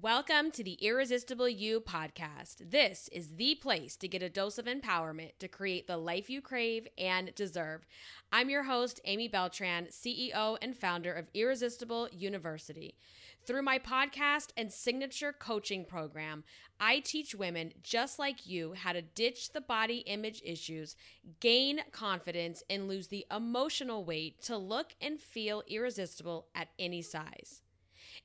Welcome to the Irresistible You podcast. This is the place to get a dose of empowerment to create the life you crave and deserve. I'm your host, Amy Beltran, CEO and founder of Irresistible University. Through my podcast and signature coaching program, I teach women just like you how to ditch the body image issues, gain confidence, and lose the emotional weight to look and feel irresistible at any size.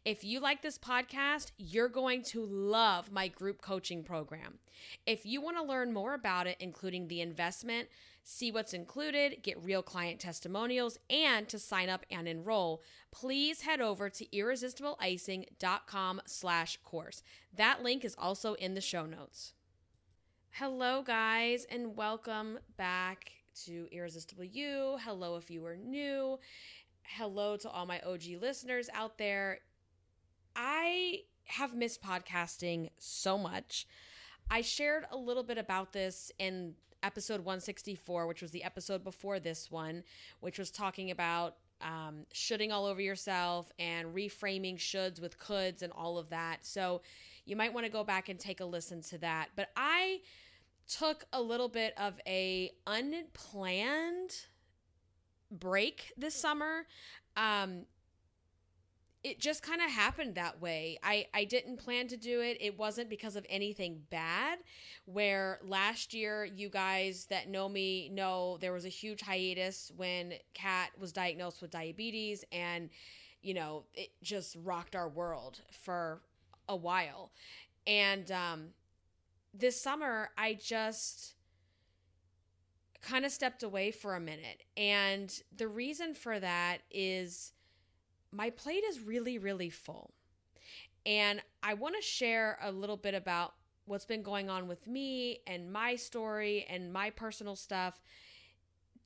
If you like this podcast, you're going to love my group coaching program. If you want to learn more about it, including the investment, see what's included, get real client testimonials, and to sign up and enroll, please head over to irresistibleicing.com slash course. That link is also in the show notes. Hello, guys, and welcome back to Irresistible You. Hello, if you are new. Hello to all my OG listeners out there. I have missed podcasting so much. I shared a little bit about this in episode 164, which was the episode before this one, which was talking about um, shoulding all over yourself and reframing shoulds with coulds and all of that. So you might want to go back and take a listen to that. But I took a little bit of a unplanned break this summer. Um, it just kind of happened that way. I, I didn't plan to do it. It wasn't because of anything bad. Where last year, you guys that know me know there was a huge hiatus when Kat was diagnosed with diabetes, and you know, it just rocked our world for a while. And um, this summer, I just kind of stepped away for a minute. And the reason for that is my plate is really, really full. And I want to share a little bit about what's been going on with me and my story and my personal stuff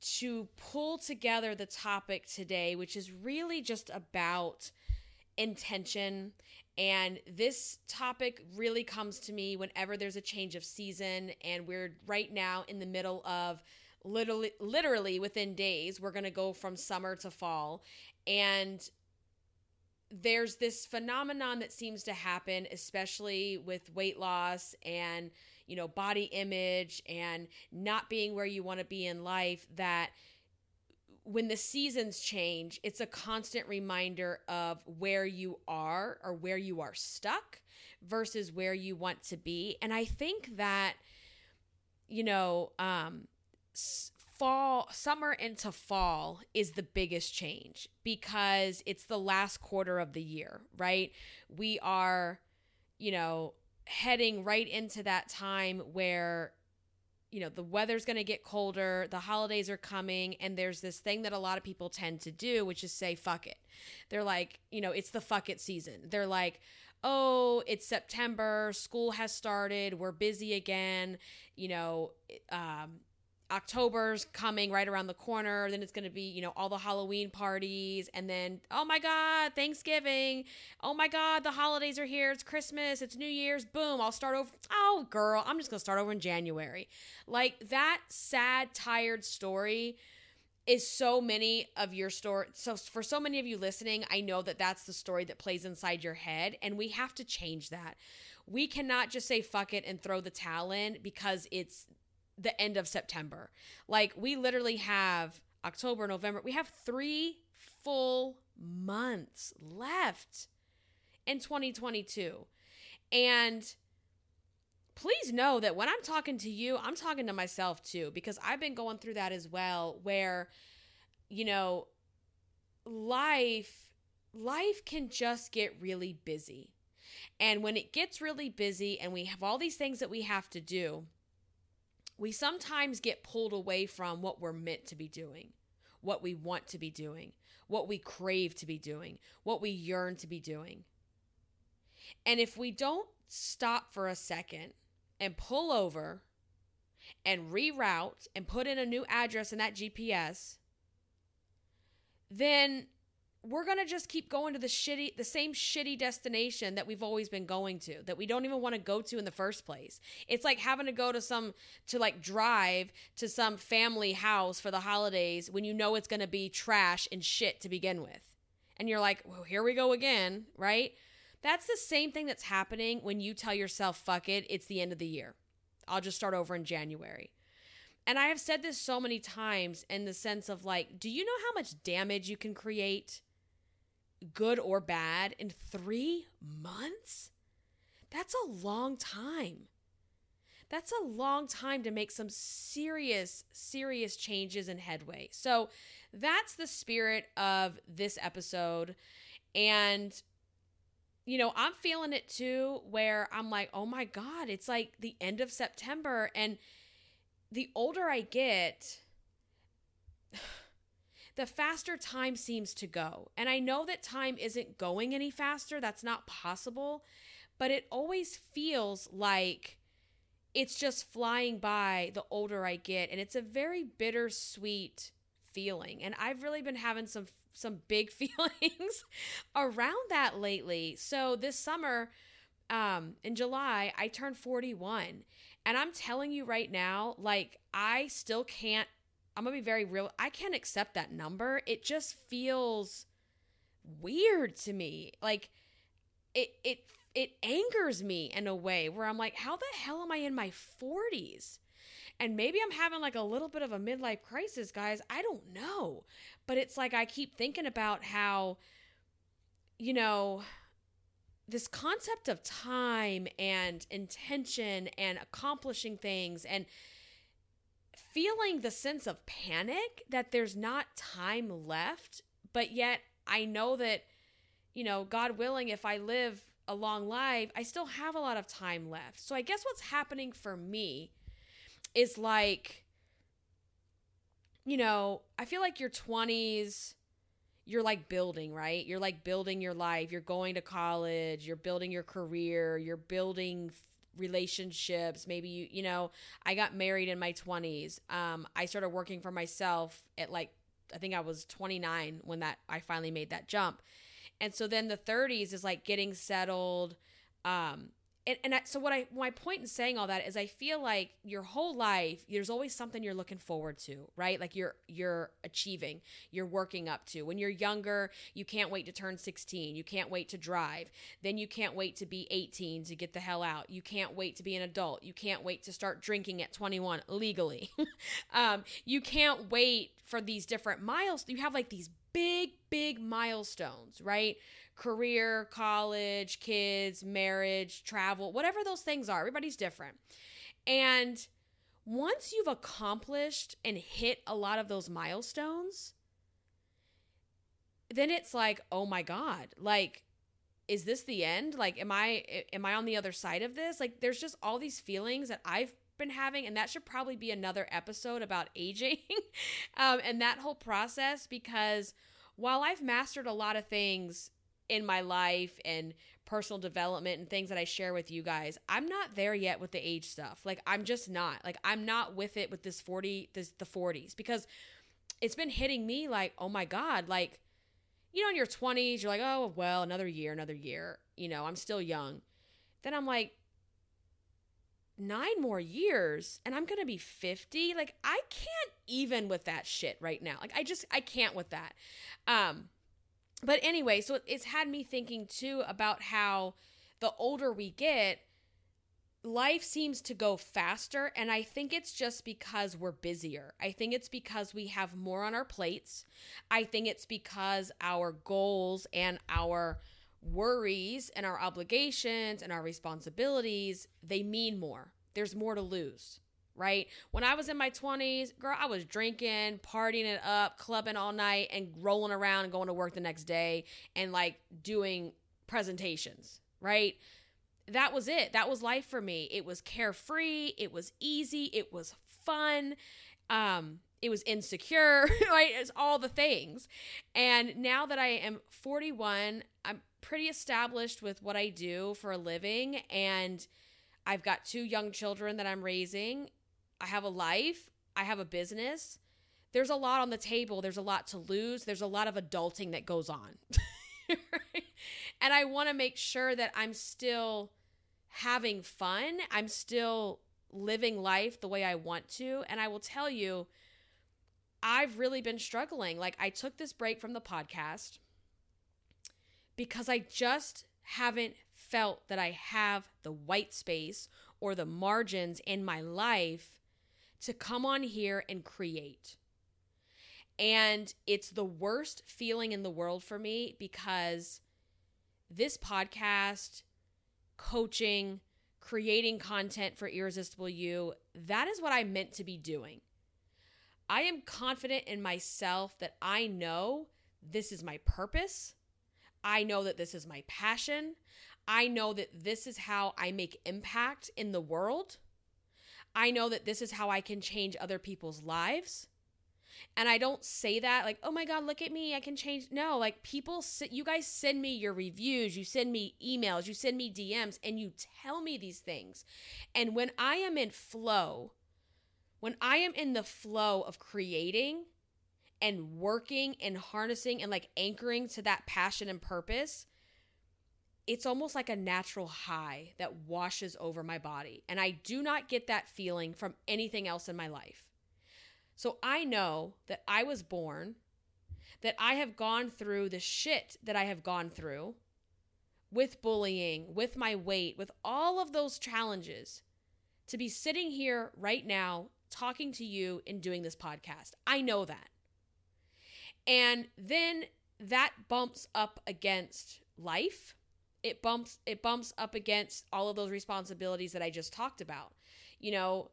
to pull together the topic today, which is really just about intention. And this topic really comes to me whenever there's a change of season. And we're right now in the middle of literally, literally within days, we're going to go from summer to fall. And there's this phenomenon that seems to happen especially with weight loss and you know body image and not being where you want to be in life that when the seasons change it's a constant reminder of where you are or where you are stuck versus where you want to be. And i think that you know um fall summer into fall is the biggest change because it's the last quarter of the year right? We are you know heading right into that time where you know the weather's going to get colder the holidays are coming and there's this thing that a lot of people tend to do which is say fuck it. They're like you know it's the fuck it season. They're like oh it's september school has started we're busy again. You know um, October's coming right around the corner. Then it's going to be, you know, all the Halloween parties. And then, oh my God, Thanksgiving. Oh my God, the holidays are here. It's Christmas. It's New Year's. Boom, I'll start over. Oh, girl, I'm just going to start over in January. Like that sad, tired story is so many of your story. So, for so many of you listening, I know that that's the story that plays inside your head. And we have to change that. We cannot just say fuck it and throw the towel in because it's the end of September. Like we literally have October, November. We have 3 full months left in 2022. And please know that when I'm talking to you, I'm talking to myself too because I've been going through that as well where you know life life can just get really busy. And when it gets really busy and we have all these things that we have to do, we sometimes get pulled away from what we're meant to be doing, what we want to be doing, what we crave to be doing, what we yearn to be doing. And if we don't stop for a second and pull over and reroute and put in a new address in that GPS, then we're going to just keep going to the shitty the same shitty destination that we've always been going to that we don't even want to go to in the first place it's like having to go to some to like drive to some family house for the holidays when you know it's going to be trash and shit to begin with and you're like well here we go again right That's the same thing that's happening when you tell yourself, fuck it, it's the end of the year. I'll just start over in January. And I have said this so many times in the sense of like, do you know how much damage you can create, good or bad, in three months? That's a long time. That's a long time to make some serious, serious changes and headway. So that's the spirit of this episode. And you know, I'm feeling it too, where I'm like, oh my God, it's like the end of September. And the older I get, the faster time seems to go. And I know that time isn't going any faster, that's not possible, but it always feels like it's just flying by the older I get. And it's a very bittersweet feeling. And I've really been having some some big feelings around that lately. So this summer, um, in July, I turned 41. And I'm telling you right now, like, I still can't, I'm gonna be very real. I can't accept that number. It just feels weird to me. Like, it, it, it angers me in a way where I'm like, how the hell am I in my 40s? And maybe I'm having like a little bit of a midlife crisis, guys. I don't know. But it's like I keep thinking about how, you know, this concept of time and intention and accomplishing things and feeling the sense of panic that there's not time left, but yet I know that, you know, God willing, if I live a long life, I still have a lot of time left. So I guess what's happening for me is like you know, I feel like your 20s you're like building, right? You're like building your life. You're going to college, you're building your career, you're building relationships. Maybe you, you know, I got married in my 20s. Um I started working for myself at like I think I was 29 when that I finally made that jump. And so then the 30s is like getting settled, um, and, and I, so what I my point in saying all that is I feel like your whole life there's always something you're looking forward to, right? Like you're you're achieving, you're working up to. When you're younger, you can't wait to turn 16. You can't wait to drive. Then you can't wait to be 18 to get the hell out. You can't wait to be an adult. You can't wait to start drinking at 21 legally. um, you can't wait for these different miles. You have like these big big milestones, right? career, college, kids, marriage, travel, whatever those things are. Everybody's different. And once you've accomplished and hit a lot of those milestones, then it's like, oh my God, like, is this the end? Like, am I am I on the other side of this? Like, there's just all these feelings that I've been having, and that should probably be another episode about aging um, and that whole process because while I've mastered a lot of things in my life and personal development and things that I share with you guys. I'm not there yet with the age stuff. Like I'm just not. Like I'm not with it with this 40 this the 40s because it's been hitting me like, "Oh my god, like you know in your 20s you're like, "Oh, well, another year, another year. You know, I'm still young." Then I'm like, nine more years and I'm going to be 50. Like I can't even with that shit right now. Like I just I can't with that. Um but anyway, so it's had me thinking too about how the older we get, life seems to go faster. And I think it's just because we're busier. I think it's because we have more on our plates. I think it's because our goals and our worries and our obligations and our responsibilities, they mean more. There's more to lose right? When I was in my 20s, girl, I was drinking, partying it up, clubbing all night, and rolling around and going to work the next day and like doing presentations, right? That was it. That was life for me. It was carefree, it was easy, it was fun. Um, it was insecure, right? It's all the things. And now that I am 41, I'm pretty established with what I do for a living and I've got two young children that I'm raising I have a life, I have a business. There's a lot on the table, there's a lot to lose, there's a lot of adulting that goes on. And I want to make sure that I'm still having fun, I'm still living life the way I want to, and I will tell you I've really been struggling. Like I took this break from the podcast because I just haven't felt that I have the white space or the margins in my life to come on here and create. And it's the worst feeling in the world for me because this podcast, coaching, creating content for Irresistible You, that is what I'm meant to be doing. I am confident in myself that I know this is my purpose. I know that this is my passion. I know that this is how I make impact in the world. I know that this is how I can change other people's lives. And I don't say that like, oh my God, look at me, I can change. No, like people, you guys send me your reviews, you send me emails, you send me DMs, and you tell me these things. And when I am in flow, when I am in the flow of creating and working and harnessing and like anchoring to that passion and purpose, it's almost like a natural high that washes over my body. And I do not get that feeling from anything else in my life. So I know that I was born, that I have gone through the shit that I have gone through with bullying, with my weight, with all of those challenges to be sitting here right now talking to you and doing this podcast. I know that. And then that bumps up against life. It bumps it bumps up against all of those responsibilities that I just talked about. You know,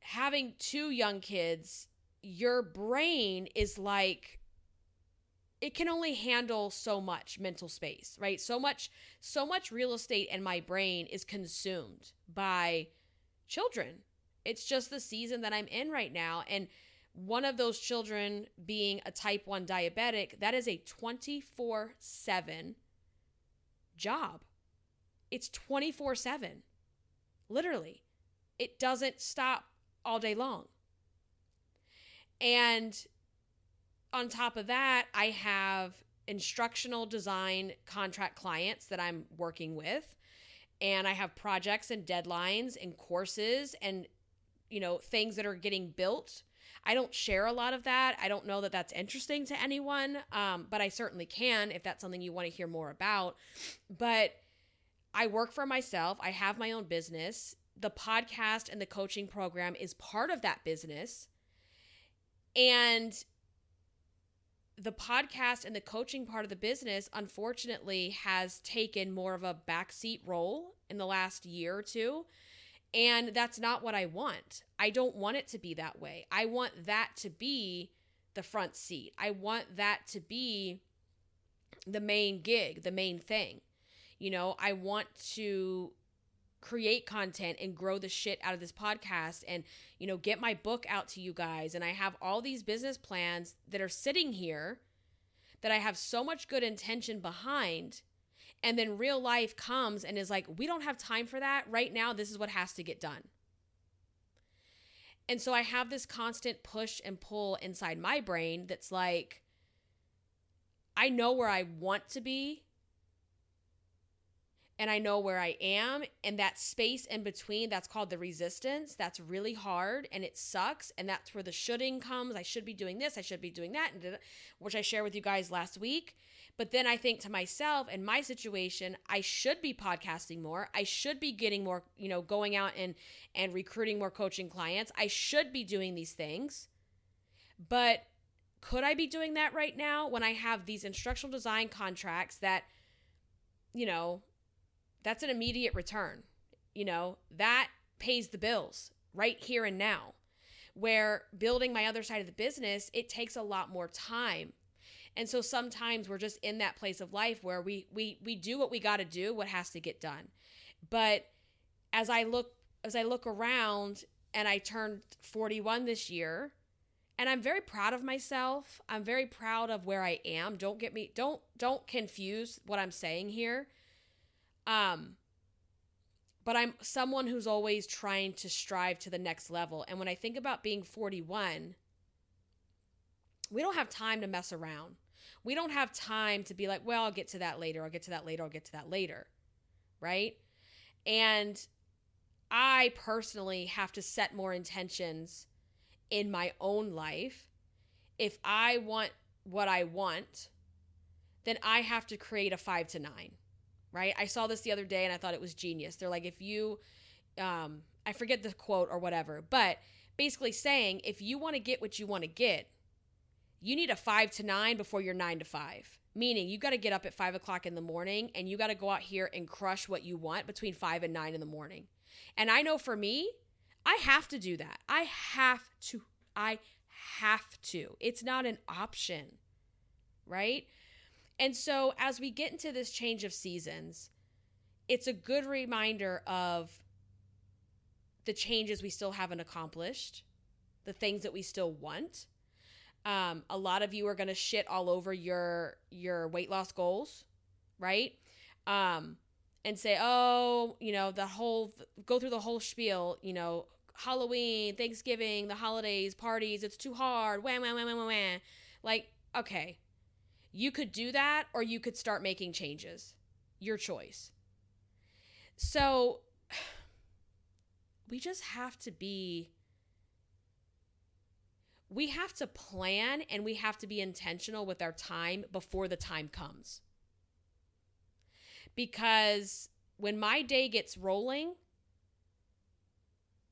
having two young kids, your brain is like it can only handle so much mental space, right? So much so much real estate in my brain is consumed by children. It's just the season that I'm in right now and one of those children being a type 1 diabetic, that is a 24/7 job. It's 24/7. Literally. It doesn't stop all day long. And on top of that, I have instructional design contract clients that I'm working with. And I have projects and deadlines and courses and, you know, things that are getting built. I don't share a lot of that. I don't know that that's interesting to anyone, um, but I certainly can if that's something you want to hear more about. But I work for myself, I have my own business the podcast and the coaching program is part of that business. And the podcast and the coaching part of the business, unfortunately, has taken more of a backseat role in the last year or two. And that's not what I want. I don't want it to be that way. I want that to be the front seat. I want that to be the main gig, the main thing. You know, I want to create content and grow the shit out of this podcast and you know get my book out to you guys and I have all these business plans that are sitting here that I have so much good intention behind and then real life comes and is like we don't have time for that right now this is what has to get done and so I have this constant push and pull inside my brain that's like I know where I want to be and I know where I am. And that space in between, that's called the resistance. That's really hard and it sucks. And that's where the shoulding comes. I should be doing this, I should be doing that, which I shared with you guys last week. But then I think to myself, in my situation, I should be podcasting more. I should be getting more, you know, going out and and recruiting more coaching clients. I should be doing these things. But could I be doing that right now when I have these instructional design contracts that you know, that's an immediate return. You know, that pays the bills right here and now. Where building my other side of the business, it takes a lot more time. And so sometimes we're just in that place of life where we we we do what we got to do, what has to get done. But as I look as I look around and I turned 41 this year, and I'm very proud of myself. I'm very proud of where I am. Don't get me don't don't confuse what I'm saying here. Um, but I'm someone who's always trying to strive to the next level. And when I think about being 41, we don't have time to mess around. We don't have time to be like, well, I'll get to that later. I'll get to that later. I'll get to that later. Right. And I personally have to set more intentions in my own life. If I want what I want, then I have to create a five to nine right? I saw this the other day and I thought it was genius. They're like, if you, um, I forget the quote or whatever, but basically saying if you want to get what you want to get, you need a five to nine before your nine to five. Meaning you got to get up at five o'clock in the morning and you got to go out here and crush what you want between five and nine in the morning. And I know for me, I have to do that. I have to. I have to. It's not an option, right? And so as we get into this change of seasons, it's a good reminder of the changes we still haven't accomplished, the things that we still want. Um, a lot of you are going to shit all over your your weight loss goals, right? Um, and say, oh, you know, the whole go through the whole spiel, you know, Halloween, Thanksgiving, the holidays, parties, it's too hard. Wham, wham, wham, wham, wham. Like, okay, you could do that or you could start making changes. Your choice. So we just have to be we have to plan and we have to be intentional with our time before the time comes. Because when my day gets rolling,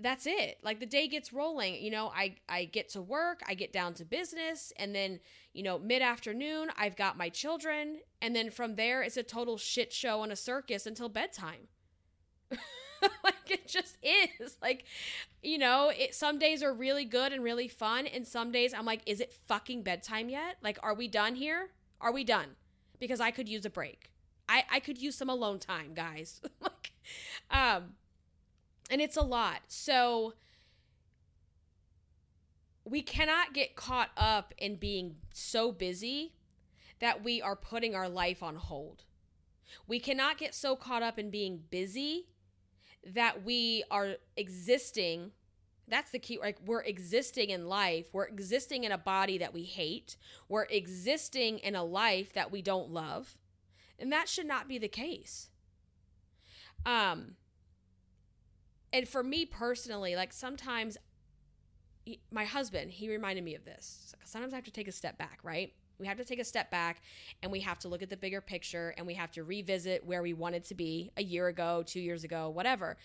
that's it. Like the day gets rolling, you know, I I get to work, I get down to business, and then, you know, mid-afternoon, I've got my children, and then from there it's a total shit show and a circus until bedtime. like it just is. Like, you know, it some days are really good and really fun, and some days I'm like, is it fucking bedtime yet? Like, are we done here? Are we done? Because I could use a break. I I could use some alone time, guys. like, um, and it's a lot. So we cannot get caught up in being so busy that we are putting our life on hold. We cannot get so caught up in being busy that we are existing that's the key like we're existing in life we're existing in a body that we hate we're existing in a life that we don't love and that should not be the case. Um and for me personally like sometimes my husband he reminded me of this sometimes i have to take a step back right we have to take a step back and we have to look at the bigger picture and we have to revisit where we wanted to be a year ago, two years ago, whatever.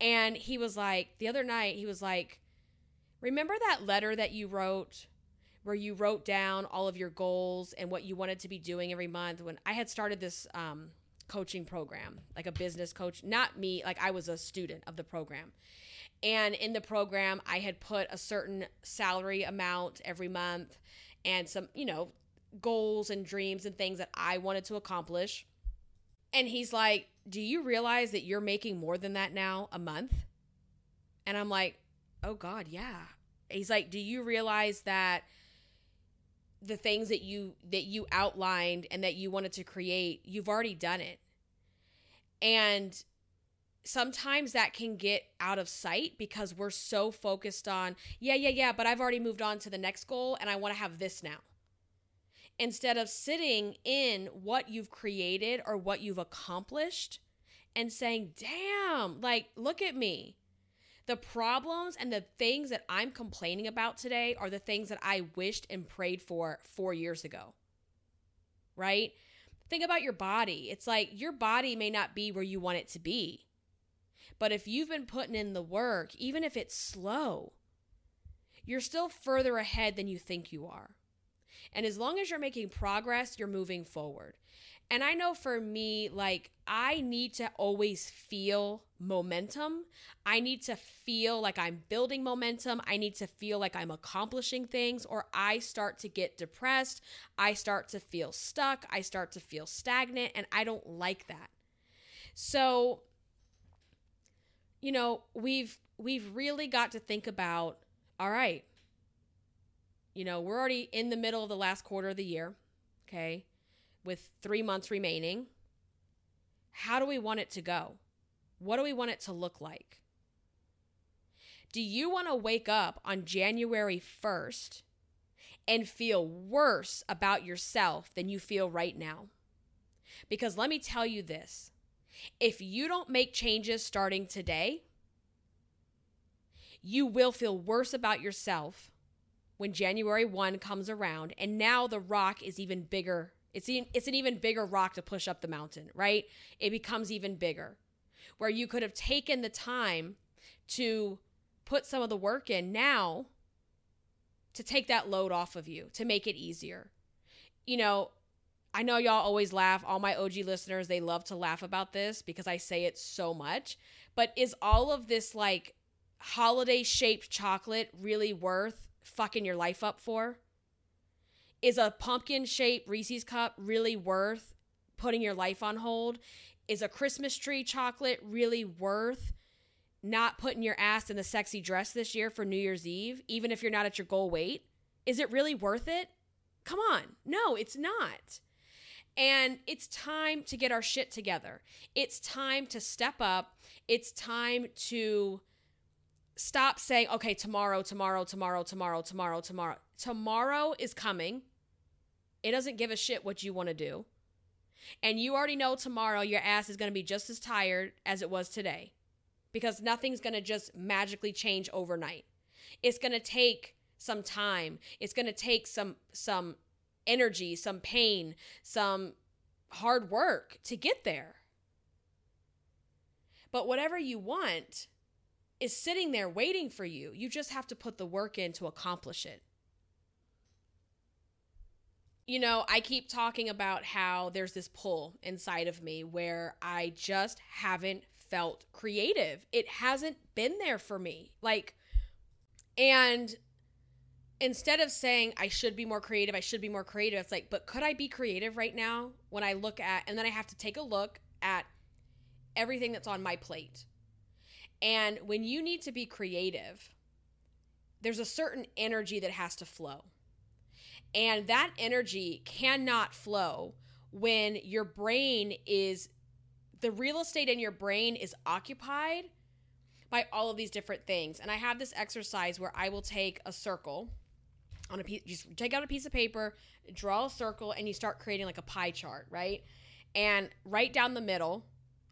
And he was like, the other night, he was like, Remember that letter that you wrote where you wrote down all of your goals and what you wanted to be doing every month? When I had started this um, coaching program, like a business coach, not me, like I was a student of the program. And in the program, I had put a certain salary amount every month and some, you know, goals and dreams and things that I wanted to accomplish. And he's like, Do you realize that you're making more than that now a month? And I'm like, Oh God, yeah. He's like, Do you realize that the things that you that you outlined and that you wanted to create, you've already done it. And sometimes that can get out of sight because we're so focused on, yeah, yeah, yeah, but I've already moved on to the next goal and I want to have this now instead of sitting in what you've created or what you've accomplished and saying, damn, like, look at me. The problems and the things that I'm complaining about today are the things that I wished and prayed for four years ago. Right? Think about your body. It's like your body may not be where you want it to be. But if you've been putting in the work, even if it's slow, you're still further ahead than you think you are. And as long as you're making progress, you're moving forward. And I know for me, like, I need to always feel momentum. I need to feel like I'm building momentum. I need to feel like I'm accomplishing things, or I start to get depressed. I start to feel stuck. I start to feel stagnant, and I don't like that. So, you know, we've we've really got to think about all right, you know, we're already in the middle of the last quarter of the year, okay, with three months remaining. How do we want it to go? What do we want it to look like? Do you want to wake up on January 1st and feel worse about yourself than you feel right now? Because let me tell you this if you don't make changes starting today, you will feel worse about yourself when January 1 comes around and now the rock is even bigger It's, it's an even bigger rock to push up the mountain, right? It becomes even bigger. Where you could have taken the time to put some of the work in now to take that load off of you, to make it easier. You know, I know y'all always laugh. All my OG listeners, they love to laugh about this because I say it so much. But is all of this like holiday shaped chocolate really worth fucking your life up for? Is a pumpkin shaped Reese's cup really worth putting your life on hold? Is a Christmas tree chocolate really worth not putting your ass in the sexy dress this year for New Year's Eve, even if you're not at your goal weight? Is it really worth it? Come on. No, it's not. And it's time to get our shit together. It's time to step up. It's time to stop saying, okay, tomorrow, tomorrow, tomorrow, tomorrow, tomorrow, tomorrow. Tomorrow is coming. It doesn't give a shit what you want to do. And you already know tomorrow your ass is going to be just as tired as it was today because nothing's going to just magically change overnight. It's going to take some time. It's going to take some some energy, some pain, some hard work to get there. But whatever you want is sitting there waiting for you. You just have to put the work in to accomplish it. You know, I keep talking about how there's this pull inside of me where I just haven't felt creative. It hasn't been there for me. Like, and instead of saying I should be more creative, I should be more creative, it's like, but could I be creative right now when I look at, and then I have to take a look at everything that's on my plate. And when you need to be creative, there's a certain energy that has to flow. And that energy cannot flow when your brain is, the real estate in your brain is occupied by all of these different things. And I have this exercise where I will take a circle on a piece just take out a piece of paper draw a circle and you start creating like a pie chart right and right down the middle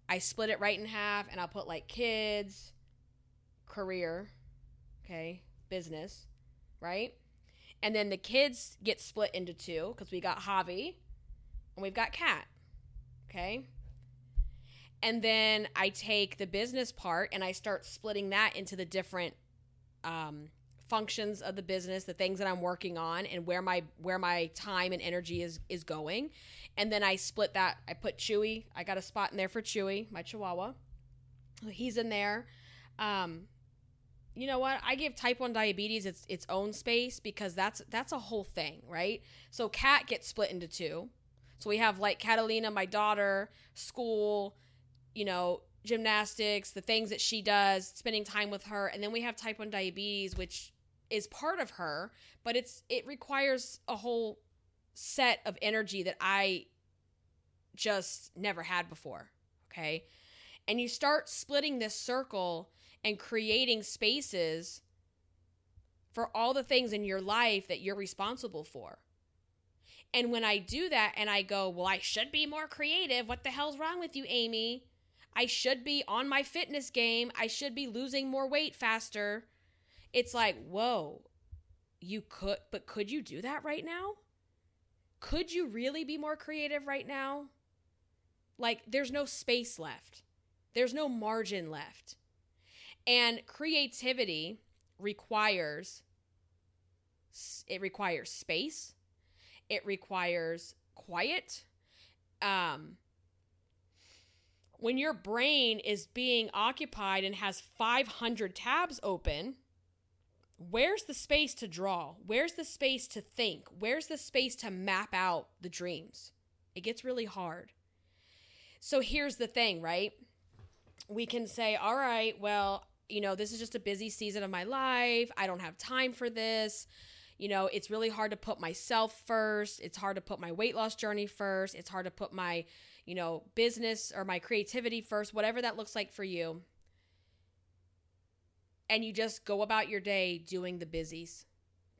i split it right in half and i'll put like kids career okay business right? And then the kids get split into two because we got javi and we've got cat okay? And then i take the business part and i start splitting that into the different um, functions of the business, the things that I'm working on and where my where my time and energy is is going. And then I split that. I put Chewy. I got a spot in there for Chewy, my chihuahua. He's in there. Um you know what? I give type 1 diabetes its its own space because that's that's a whole thing, right? So cat gets split into two. So we have like Catalina, my daughter, school, you know, gymnastics, the things that she does, spending time with her, and then we have type 1 diabetes which is part of her, but it's it requires a whole set of energy that I just never had before, okay? And you start splitting this circle and creating spaces for all the things in your life that you're responsible for. And when I do that and I go, well, I should be more creative. What the hell's wrong with you, Amy? I should be on my fitness game. I should be losing more weight faster it's like, whoa, you could, but could you do that right now? Could you really be more creative right now? Like, there's no space left, there's no margin left. And creativity requires it requires space it requires quiet um when your brain is being occupied and has 500 tabs open where's the space to draw? Where's the space to think? Where's the space to map out the dreams? It gets really hard. So here's the thing, right? We can say, all right, well, you know, this is just a busy season of my life. I don't have time for this. You know, it's really hard to put myself first. It's hard to put my weight loss journey first. It's hard to put my, you know, business or my creativity first, whatever that looks like for you and you just go about your day doing the busies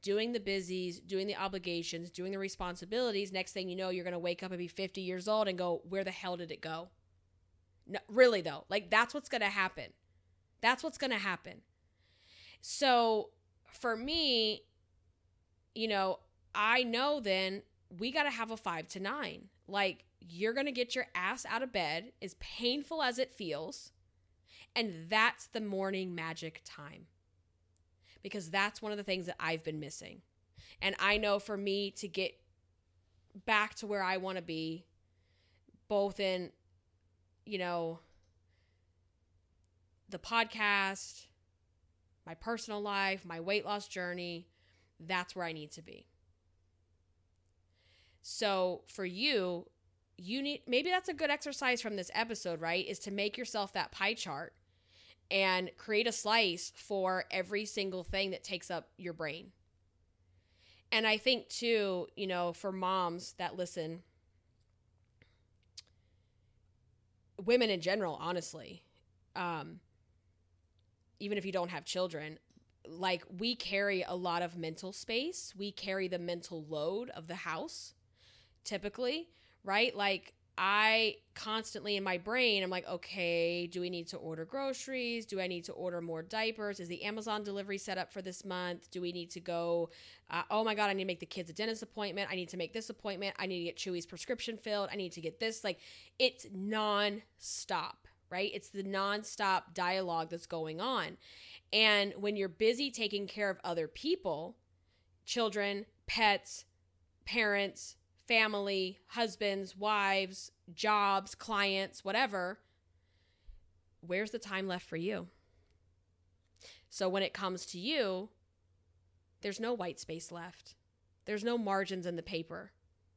doing the busies doing the obligations doing the responsibilities. Next thing you know you're going to wake up and be 50 years old and go where the hell did it go? No, really though like that's what's going to happen. That's what's going to happen. So for me you know i know then we got to have a 5 to 9 like you're going to get your ass out of bed as painful as it feels and that's the morning magic time because that's one of the things that I've been missing and I know for me to get back to where I want to be both in you know the podcast my personal life, my weight loss journey, that's where I need to be. So for you, you need maybe that's a good exercise from this episode, right? Is to make yourself that pie chart and create a slice for every single thing that takes up your brain. And I think too, you know, for moms that listen, women in general, honestly, um, even if you don't have children, like we carry a lot of mental space. We carry the mental load of the house typically, right? Like I constantly in my brain, I'm like, okay, do we need to order groceries? Do I need to order more diapers? Is the Amazon delivery set up for this month? Do we need to go? Uh, oh my God, I need to make the kids a dentist appointment. I need to make this appointment. I need to get Chewy's prescription filled. I need to get this. Like, it's non stop right? It's the nonstop dialogue that's going on. And when you're busy taking care of other people, children, pets, parents, family, husbands, wives, jobs, clients, whatever, where's the time left for you? So when it comes to you, there's no white space left. There's no margins in the paper.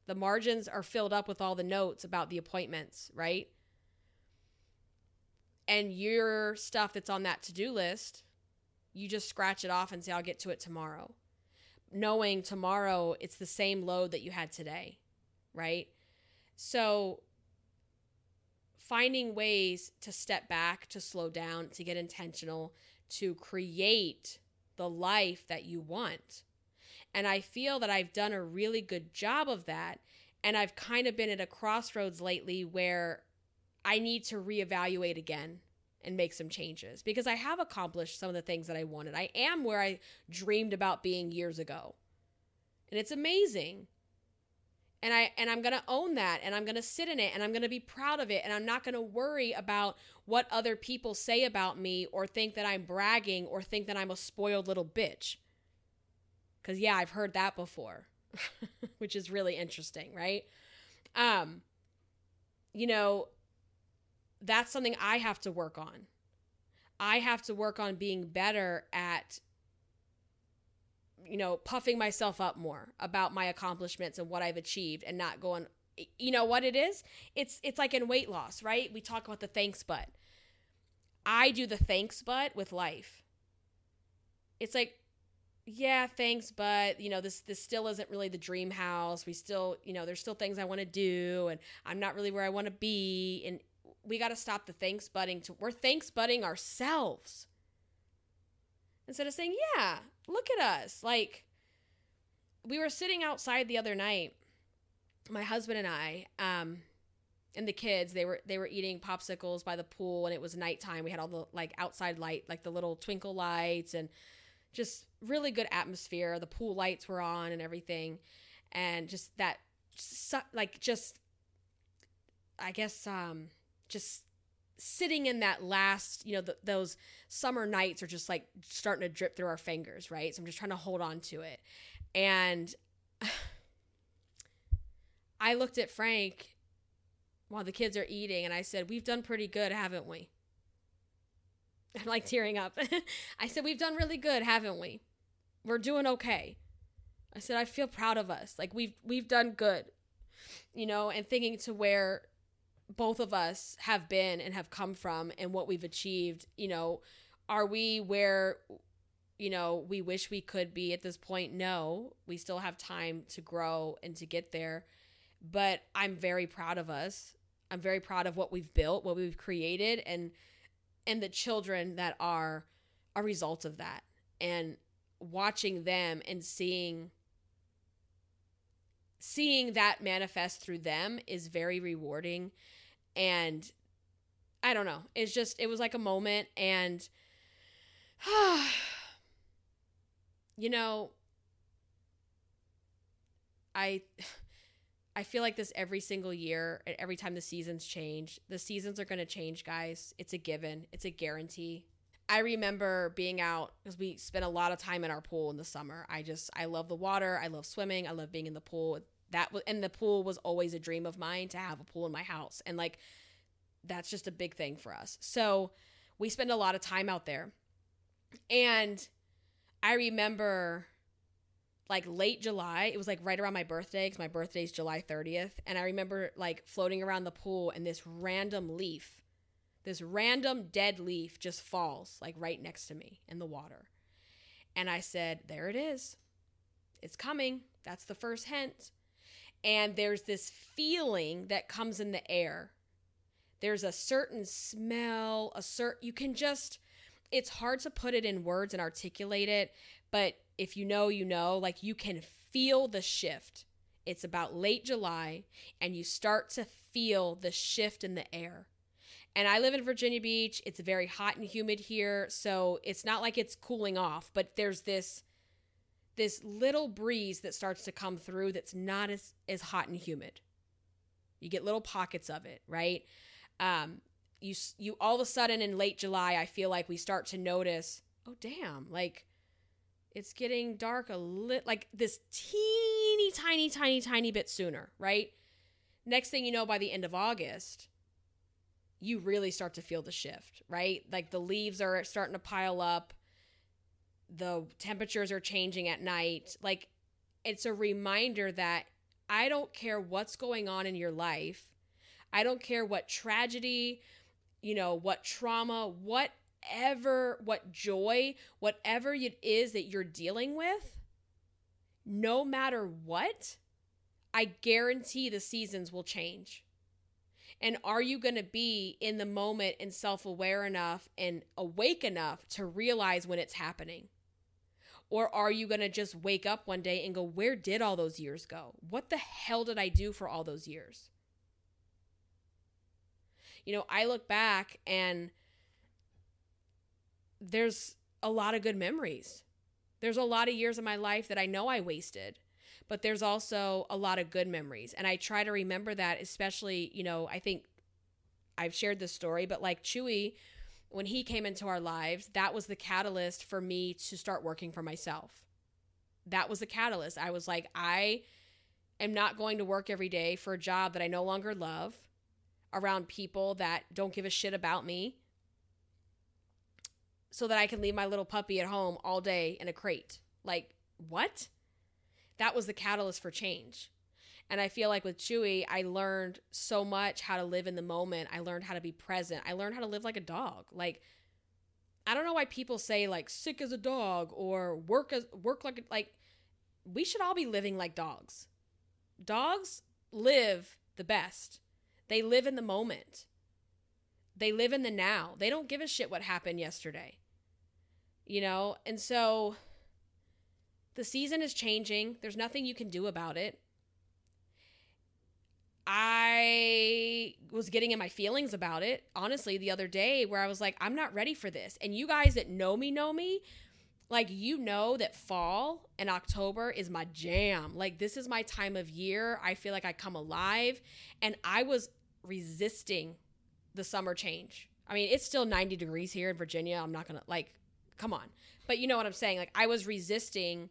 The margins are filled up with all the notes about the appointments, right? and your stuff that's on that to-do list you just scratch it off and say i'll get to it tomorrow knowing tomorrow it's the same load that you had today right so finding ways to step back to slow down to get intentional to create the life that you want and i feel that i've done a really good job of that and i've kind of been at a crossroads lately where I need to reevaluate again and make some changes because I have accomplished some of the things that I wanted. I am where I dreamed about being years ago. And it's amazing. And I and I'm going to own that and I'm going to sit in it and I'm going to be proud of it and I'm not going to worry about what other people say about me or think that I'm bragging or think that I'm a spoiled little bitch. Cuz yeah, I've heard that before. which is really interesting, right? Um you know, that's something I have to work on. I have to work on being better at you know, puffing myself up more about my accomplishments and what I've achieved and not going you know what it is? It's it's like in weight loss, right? We talk about the thanks but. I do the thanks but with life. It's like yeah, thanks, but you know, this this still isn't really the dream house. We still, you know, there's still things I want to do and I'm not really where I want to be and we got to stop the thanks butting to we're thanks butting ourselves instead of saying yeah look at us. Like we were sitting outside the other night my husband and i um and the kids they were they were eating popsicles by the pool and it was nighttime. We had all the like outside light like the little twinkle lights and just really good atmosphere. The pool lights were on and everything and just that like just i guess um just sitting in that last, you know, those summer nights are just like starting to drip through our fingers, right? So I'm just trying to hold on to it. And I looked at Frank while the kids are eating and I said, We've done pretty good, haven't we? I'm like tearing up. I said, We've done really good, haven't we? We're doing okay. I said, I feel proud of us. Like we've we've done good. You know, and thinking to where both of us have been and have come from and what we've achieved, you know, are we where you know, we wish we could be at this point? No, we still have time to grow and to get there. But I'm very proud of us. I'm very proud of what we've built, what we've created and and the children that are a result of that. And watching them and seeing seeing that manifest through them is very rewarding and I don't know. It's just it was like a moment and you know I I feel like this every single year, and every time the seasons change. The seasons are going to change, guys. It's a given, it's a guarantee. I remember being out because we spent a lot of time in our pool in the summer. I just, I love the water. I love swimming. I love being in the pool. That was, and the pool was always a dream of mine to have a pool in my house. And like, that's just a big thing for us. So we spend a lot of time out there. And I remember like late July. It was like right around my birthday because my birthday is July 30th. And I remember like floating around the pool and this random leaf, this random dead leaf just falls like right next to me in the water. And I said, There it is. It's coming. That's the first hint. And there's this feeling that comes in the air. There's a certain smell, a certain, you can just, it's hard to put it in words and articulate it, but if you know, you know, like you can feel the shift. It's about late July, and you start to feel the shift in the air. And I live in Virginia Beach. It's very hot and humid here, so it's not like it's cooling off, but there's this this little breeze that starts to come through that's not as as hot and humid. You get little pockets of it, right? Um, you you all of a sudden in late July, I feel like we start to notice, oh damn, like it's getting dark a lit like this teeny tiny tiny tiny bit sooner, right? Next thing you know by the end of August, you really start to feel the shift, right? Like the leaves are starting to pile up, the temperatures are changing at night. Like it's a reminder that I don't care what's going on in your life. I don't care what tragedy, you know, what trauma, what whatever, what joy, whatever it is that you're dealing with, no matter what, I guarantee the seasons will change. And are you going to be in the moment and self aware enough and awake enough to realize when it's happening? Or are you going to just wake up one day and go, Where did all those years go? What the hell did I do for all those years? You know, I look back and there's a lot of good memories. There's a lot of years of my life that I know I wasted, but there's also a lot of good memories. And I try to remember that, especially, you know, I think I've shared this story, but like Chewy, when he came into our lives, that was the catalyst for me to start working for myself. That was the catalyst. I was like, I am not going to work every day for a job that I no longer love around people that don't give a shit about me so that I can leave my little puppy at home all day in a crate. Like, what? That was the catalyst for change. And I feel like with Chewy, I learned so much how to live in the moment. I learned how to be present. I learned how to live like a dog. Like, I don't know why people say like sick as a dog or work as work like like we should all be living like dogs. Dogs live the best. They live in the moment. They live in the now. They don't give a shit what happened yesterday you know? And so the season is changing. There's nothing you can do about it. I was getting in my feelings about it, honestly, the other day where I was like, I'm not ready for this. And you guys that know me know me, like, you know that fall and October is my jam. Like, this is my time of year. I feel like I come alive. And I was resisting the summer change. I mean, it's still 90 degrees here in Virginia. I'm not going to, like, come on. But you know what I'm saying? Like I was resisting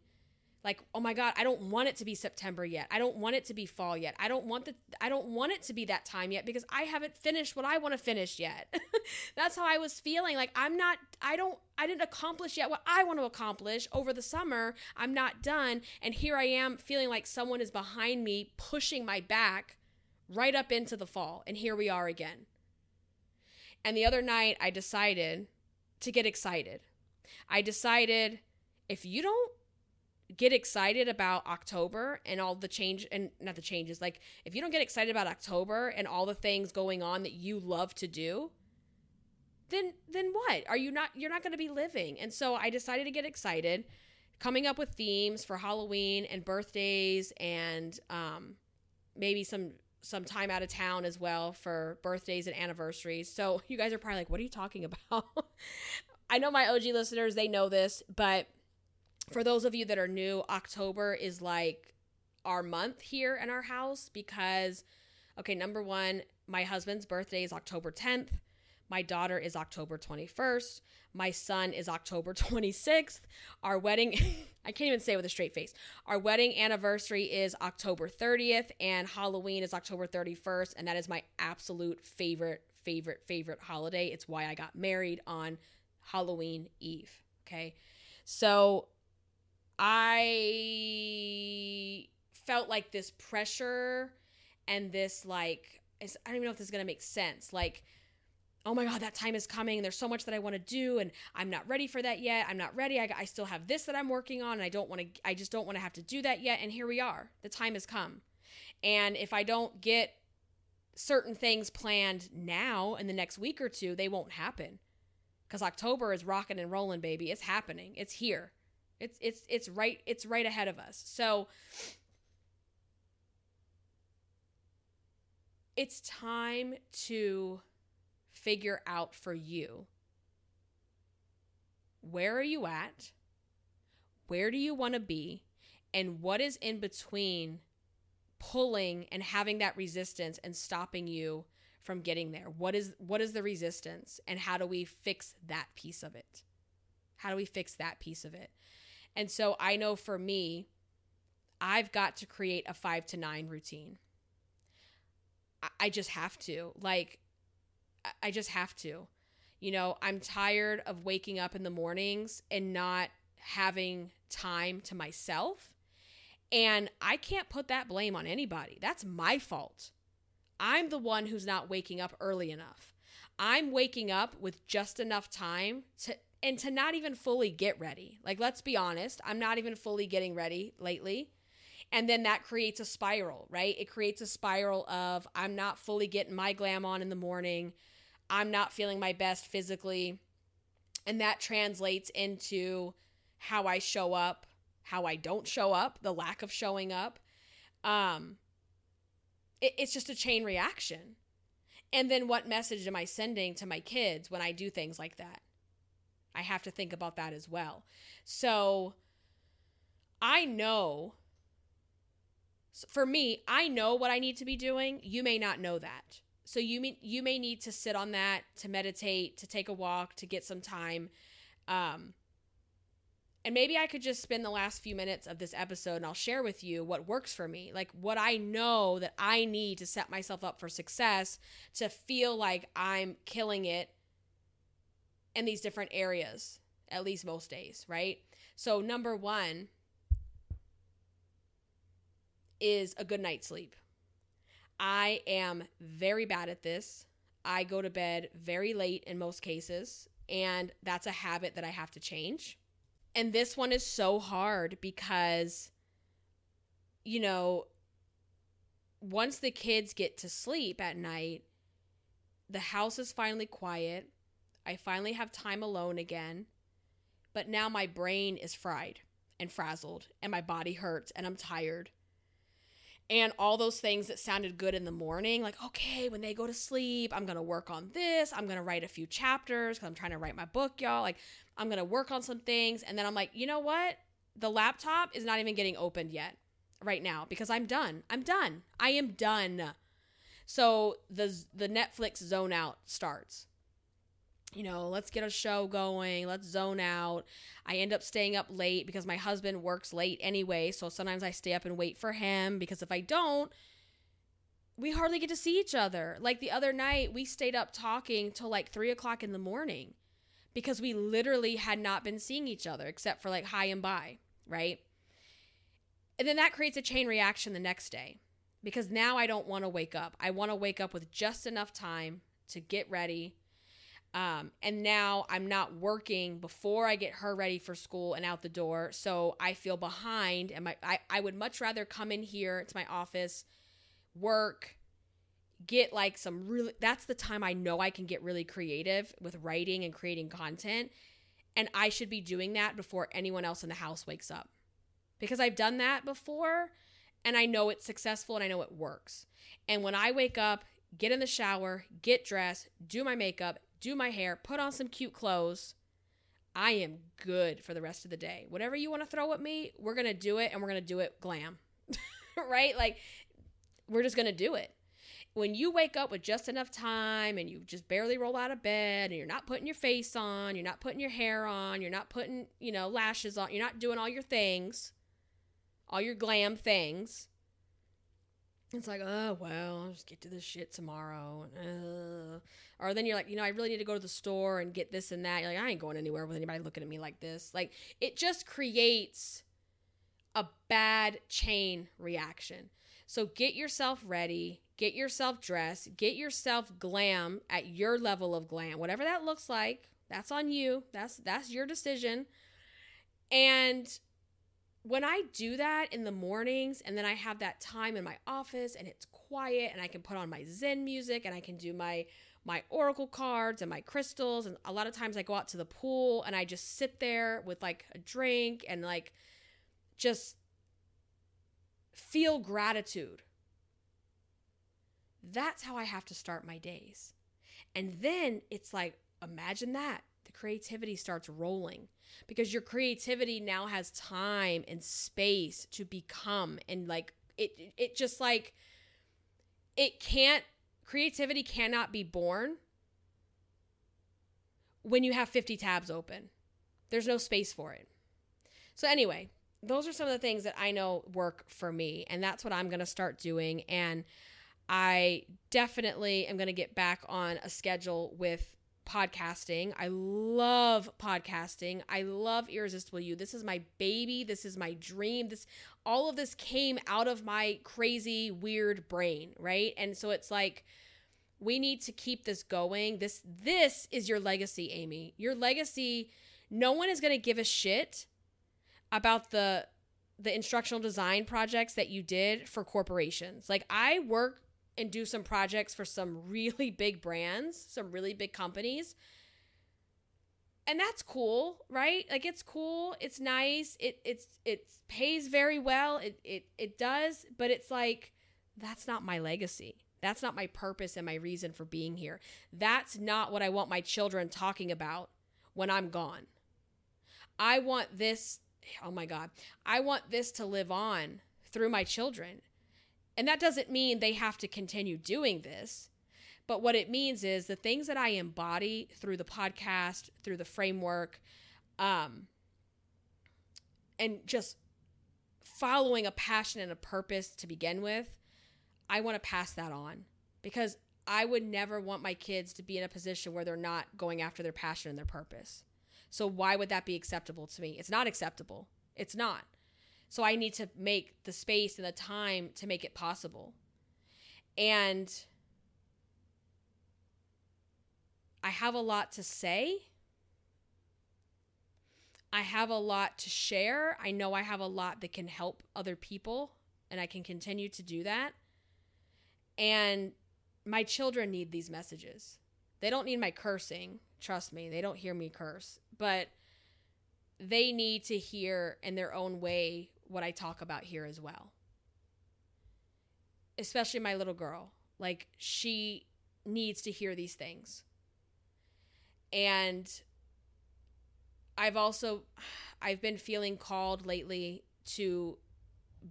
like oh my god i don't want it to be september yet. I don't want it to be fall yet. I don't want the i don't want it to be that time yet because i haven't finished what i want to finish yet. That's how i was feeling. Like i'm not i don't i didn't accomplish yet what i want to accomplish over the summer. I'm not done. And here i am feeling like someone is behind me pushing my back right up into the fall. And here we are again. And the other night i decided to get excited. I decided if you don't get excited about October and all the change and not the changes, like if you don't get excited about October and all the things going on that you love to do, then then what? Are you not you're not going to be living. And so I decided to get excited, coming up with themes for Halloween and birthdays and um maybe some some time out of town as well for birthdays and anniversaries. So you guys are probably like, what are you talking about? I know my OG listeners, they know this, but for those of you that are new, October is like our month here in our house because okay, number 1, my husband's birthday is October 10th. My daughter is October 21st. My son is October 26th. Our wedding, I can't even say with a straight face. Our wedding anniversary is October 30th, and Halloween is October 31st. And that is my absolute favorite, favorite, favorite holiday. It's why I got married on Halloween Eve. Okay. So I felt like this pressure and this, like, I don't even know if this is to make sense. Like, oh my God, that time is coming. and There's so much that I want to do, and I'm not ready for that yet. I'm not ready. I, I still have this that I'm working on, and I don't want to, I just don't want to have to do that yet. And here we are. The time has come. And if I don't get certain things planned now in the next week or two, they won't happen. Because October is rocking and rolling, baby. It's happening. It's here. It's it's it's right it's right ahead of us. So it's time to figure out for you where are you at? Where do you want to be? And what is in between pulling and having that resistance and stopping you from getting there? What is what is the resistance and how do we fix that piece of it? How do we fix that piece of it? And so I know for me, I've got to create a 5 to 9 routine. I just have to. Like I just have to. You know, I'm tired of waking up in the mornings and not having time to myself. And I can't put that blame on anybody. That's my fault. I'm the one who's not waking up early enough. I'm waking up with just enough time to and to not even fully get ready. Like let's be honest, I'm not even fully getting ready lately. And then that creates a spiral, right? It creates a spiral of I'm not fully getting my glam on in the morning. I'm not feeling my best physically. And that translates into how I show up, how I don't show up, the lack of showing up. Um, it, it's just a chain reaction. And then what message am I sending to my kids when I do things like that? I have to think about that as well. So I know, for me, I know what I need to be doing. You may not know that. So you may you may need to sit on that to meditate, to take a walk, to get some time. Um, and maybe I could just spend the last few minutes of this episode and I'll share with you what works for me, like what I know that I need to set myself up for success, to feel like I'm killing it in these different areas, at least most days, right? So, number one is a good night's sleep. I am very bad at this. I go to bed very late in most cases, and that's a habit that I have to change. And this one is so hard because, you know, once the kids get to sleep at night, the house is finally quiet. I finally have time alone again. But now my brain is fried and frazzled, and my body hurts, and I'm tired. And all those things that sounded good in the morning like okay when they go to sleep i'm gonna work on this. I'm gonna write a few chapters because i'm trying to write my book y'all. Like i'm gonna work on some things. And then i'm like you know what? The laptop is not even getting opened yet right now because i'm done. I'm done. I am done. So the the netflix zone out starts you know, let's get a show going, let's zone out. I end up staying up late because my husband works late anyway. So sometimes I stay up and wait for him because if I don't, we hardly get to see each other. Like the other night, we stayed up talking till like three o'clock in the morning because we literally had not been seeing each other except for like hi and bye, right? And then that creates a chain reaction the next day because now I don't want to wake up. I want to wake up with just enough time to get ready um, and now I'm not working before I get her ready for school and out the door. So I feel behind. And my, I, I would much rather come in here to my office, work, get like some really, that's the time I know I can get really creative with writing and creating content. And I should be doing that before anyone else in the house wakes up because I've done that before and I know it's successful and I know it works. And when I wake up, get in the shower, get dressed, do my makeup, do my hair, put on some cute clothes. I am good for the rest of the day. Whatever you want to throw at me, we're going to do it and we're going to do it glam. right? Like, we're just going to do it. When you wake up with just enough time and you just barely roll out of bed and you're not putting your face on, you're not putting your hair on, you're not putting, you know, lashes on, you're not doing all your things, all your glam things. It's like, oh, well, I'll just get to this shit tomorrow. Uh. Or then you're like, you know, I really need to go to the store and get this and that. You're like, I ain't going anywhere with anybody looking at me like this. Like, it just creates a bad chain reaction. So get yourself ready, get yourself dressed, get yourself glam at your level of glam. Whatever that looks like, that's on you. That's that's your decision. And when I do that in the mornings and then I have that time in my office and it's quiet and I can put on my zen music and I can do my my oracle cards and my crystals and a lot of times I go out to the pool and I just sit there with like a drink and like just feel gratitude. That's how I have to start my days. And then it's like imagine that the creativity starts rolling because your creativity now has time and space to become and like it it just like it can't creativity cannot be born when you have 50 tabs open. There's no space for it. So anyway, those are some of the things that I know work for me and that's what I'm going to start doing and I definitely am going to get back on a schedule with podcasting. I love podcasting. I love Irresistible You. This is my baby. This is my dream. This all of this came out of my crazy weird brain, right? And so it's like we need to keep this going. This this is your legacy, Amy. Your legacy no one is going to give a shit about the the instructional design projects that you did for corporations. Like I work and do some projects for some really big brands, some really big companies. And that's cool, right? Like it's cool, it's nice, it it's it pays very well, it it it does, but it's like that's not my legacy. That's not my purpose and my reason for being here. That's not what I want my children talking about when I'm gone. I want this, oh my God, I want this to live on through my children. And that doesn't mean they have to continue doing this. But what it means is the things that I embody through the podcast, through the framework, um, and just following a passion and a purpose to begin with, I want to pass that on because I would never want my kids to be in a position where they're not going after their passion and their purpose. So why would that be acceptable to me? It's not acceptable. It's not. So I need to make the space and the time to make it possible. And I have a lot to say. I have a lot to share. I know I have a lot that can help other people, and I can continue to do that. And my children need these messages. They don't need my cursing. Trust me, they don't hear me curse. But they need to hear in their own way what I talk about here as well. Especially my little girl. Like, she needs to hear these things. And I've also I've been feeling called lately to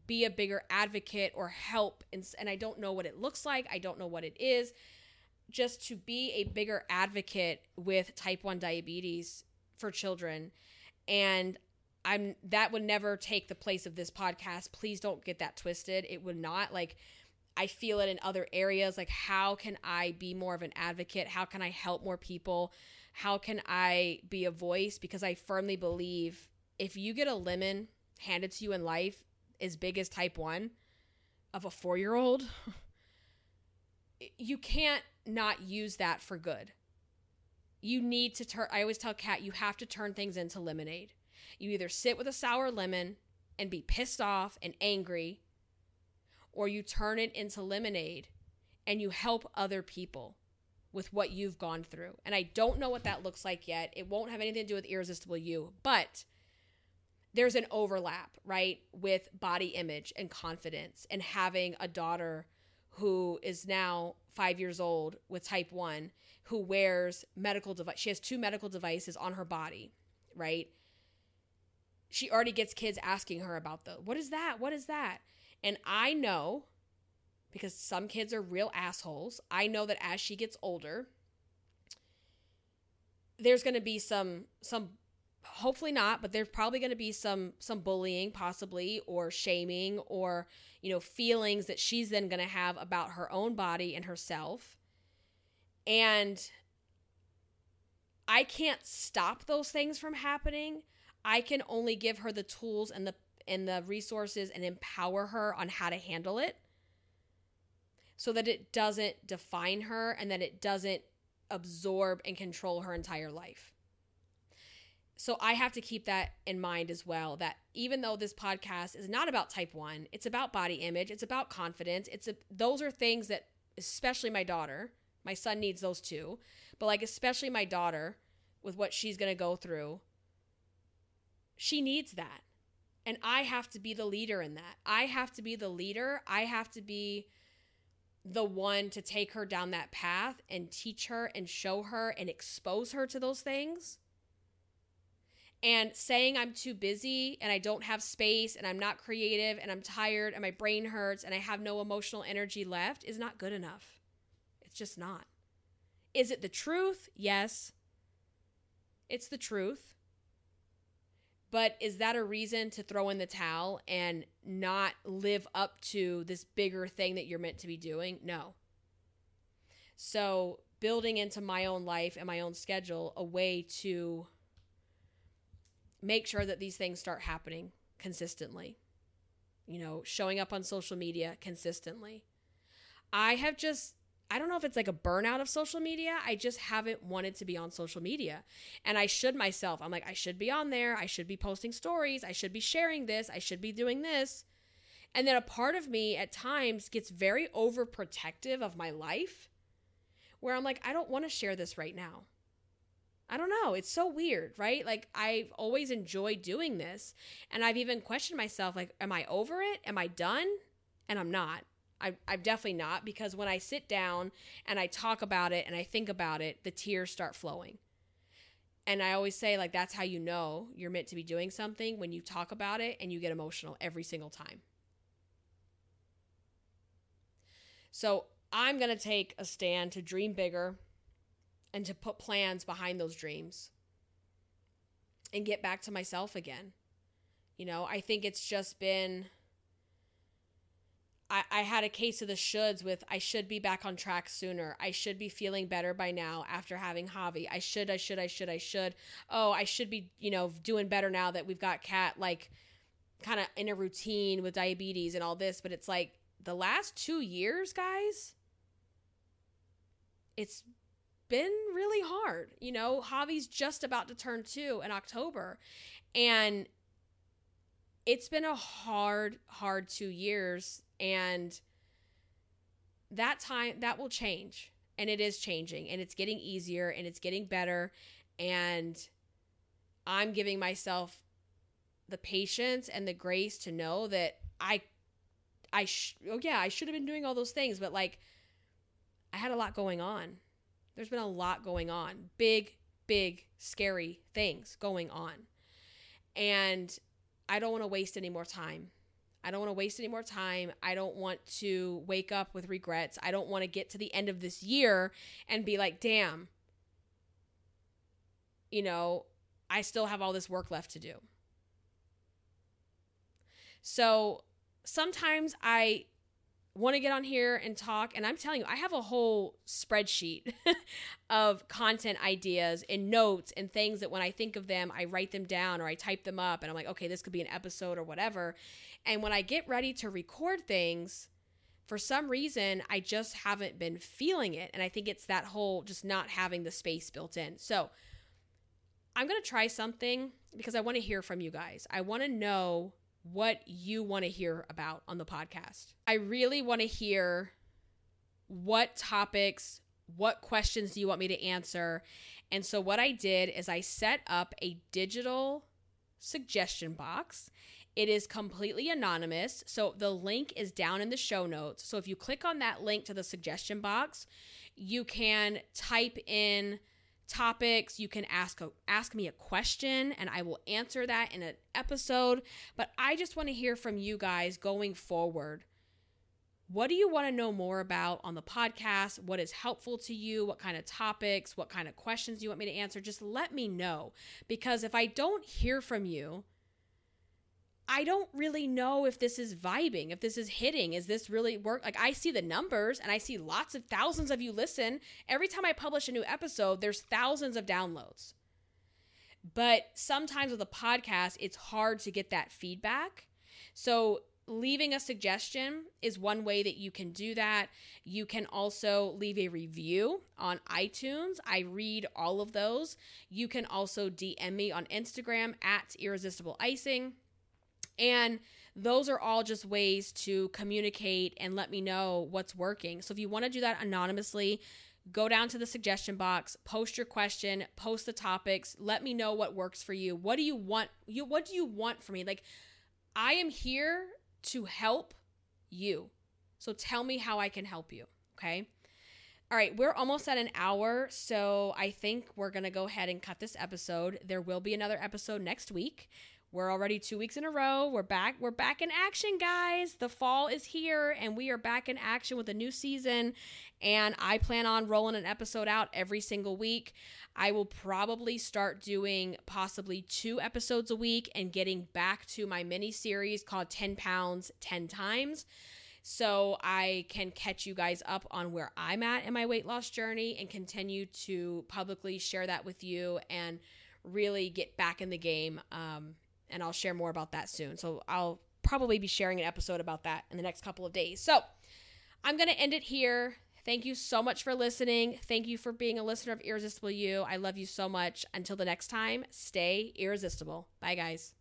be a bigger advocate or help and, and I don't know what it looks like. I don't know what it is. Just to be a bigger advocate with type 1 diabetes for children. And I'm that would never take the place of this podcast. Please don't get that twisted. It would not. Like I feel it in other areas. Like how can I be more of an advocate? How can I help more people? How can I be a voice? Because I firmly believe if you get a lemon handed to you in life as big as type 1 of a 4-year-old, you can't not use that for good. You need to turn I always tell Kat you have to turn things into lemonade you either sit with a sour lemon and be pissed off and angry, or you turn it into lemonade and you help other people with what you've gone through. And I don't know what that looks like yet. It won't have anything to do with Irresistible You, but there's an overlap, right, with body image and confidence and having a daughter who is now five years old with type 1 who wears medical device she has two medical devices on her body right she already gets kids asking her about the what is that? What is that? And I know because some kids are real assholes. I know that as she gets older, there's going to be some some hopefully not but there's probably going to be some some bullying possibly or shaming or you know feelings that she's then going to have about her own body and herself and i can't stop those things from happening i can only give her the tools and the and the resources and empower her on how to handle it so that it doesn't define her and that it doesn't absorb and control her entire life. So I have to keep that in mind as well that even though this podcast is not about type 1, it's about body image, it's about confidence. It's a, those are things that especially my daughter, my son needs those too, but like especially my daughter with what she's going to go through, she needs that. And I have to be the leader in that. I have to be the leader. I have to be the one to take her down that path and teach her and show her and expose her to those things. And saying I'm too busy and I don't have space and I'm not creative and I'm tired and my brain hurts and I have no emotional energy left is not good enough. It's just not. Is it the truth? Yes. It's the truth. But is that a reason to throw in the towel and not live up to this bigger thing that you're meant to be doing? No. So, building into my own life and my own schedule a way to make sure that these things start happening consistently. You know, showing up on social media consistently. I have just I don't know if it's like a burnout of social media. I just haven't wanted to be on social media. And I should myself. I'm like, I should be on there. I should be posting stories. I should be sharing this. I should be doing this. And then a part of me at times gets very overprotective of my life where I'm like, I don't want to share this right now. I don't know. It's so weird, right? Like I've always enjoyed doing this. And I've even questioned myself like, am I over it? Am I done? And I'm not. I, I'm definitely not because when I sit down and I talk about it and I think about it, the tears start flowing. And I always say, like, that's how you know you're meant to be doing something when you talk about it and you get emotional every single time. So I'm going to take a stand to dream bigger and to put plans behind those dreams and get back to myself again. You know, I think it's just been I, I had a case of the shoulds with I should be back on track sooner. I should be feeling better by now after having Javi. I should, I should, I should, I should. Oh, I should be, you know, doing better now that we've got Kat like kind of in a routine with diabetes and all this. But it's like the last two years, guys, it's been really hard. You know, Javi's just about to turn two in October. And it's been a hard, hard two years and that time that will change. And it is changing. And it's getting easier. And it's getting better. And i'm giving myself the patience and the grace to know that i i sh- oh yeah i should have been doing all those things. But like i had a lot going on. There's been a lot going on. Big big scary things going on. And i don't want to waste any more time I don't want to waste any more time. I don't want to wake up with regrets. I don't want to get to the end of this year and be like, damn, you know, I still have all this work left to do. So sometimes I want to get on here and talk. And I'm telling you, I have a whole spreadsheet of content ideas and notes and things that when I think of them, I write them down or I type them up and I'm like, okay, this could be an episode or whatever. And when I get ready to record things, for some reason, I just haven't been feeling it. And I think it's that whole just not having the space built in. So I'm going to try something because I want to hear from you guys. I want to know what you want to hear about on the podcast. I really want to hear what topics, what questions do you want me to answer? And so, what I did is I set up a digital suggestion box. It is completely anonymous. So, the link is down in the show notes. So, if you click on that link to the suggestion box, you can type in topics. You can ask a, ask me a question and I will answer that in an episode. But I just want to hear from you guys going forward. What do you want to know more about on the podcast? What is helpful to you? What kind of topics? What kind of questions do you want me to answer? Just let me know. Because if I don't hear from you, I don't really know if this is vibing, if this is hitting. Is this really work? Like I see the numbers and I see lots of thousands of you listen. Every time I publish a new episode, there's thousands of downloads. But sometimes with a podcast, it's hard to get that feedback. So leaving a suggestion is one way that you can do that. You can also leave a review on iTunes. I read all of those. You can also DM me on Instagram at irresistible icing. And those are all just ways to communicate and let me know what's working. So if you want to do that anonymously, go down to the suggestion box, post your question, post the topics, let me know what works for you. What do you want? You what do you want from me? Like I am here to help you. So tell me how I can help you, okay? All right, we're almost at an hour, so I think we're going to go ahead and cut this episode. There will be another episode next week. We're already 2 weeks in a row. We're back. We're back in action, guys. The fall is here and we are back in action with a new season and I plan on rolling an episode out every single week. I will probably start doing possibly two episodes a week and getting back to my mini series called 10 pounds 10 times so I can catch you guys up on where I'm at in my weight loss journey and continue to publicly share that with you and really get back in the game. Um, and I'll share more about that soon. So I'll probably be sharing an episode about that in the next couple of days. So I'm going to end it here. Thank you so much for listening. Thank you for being a listener of Irresistible You. I love you so much. Until the next time, stay irresistible. Bye, guys.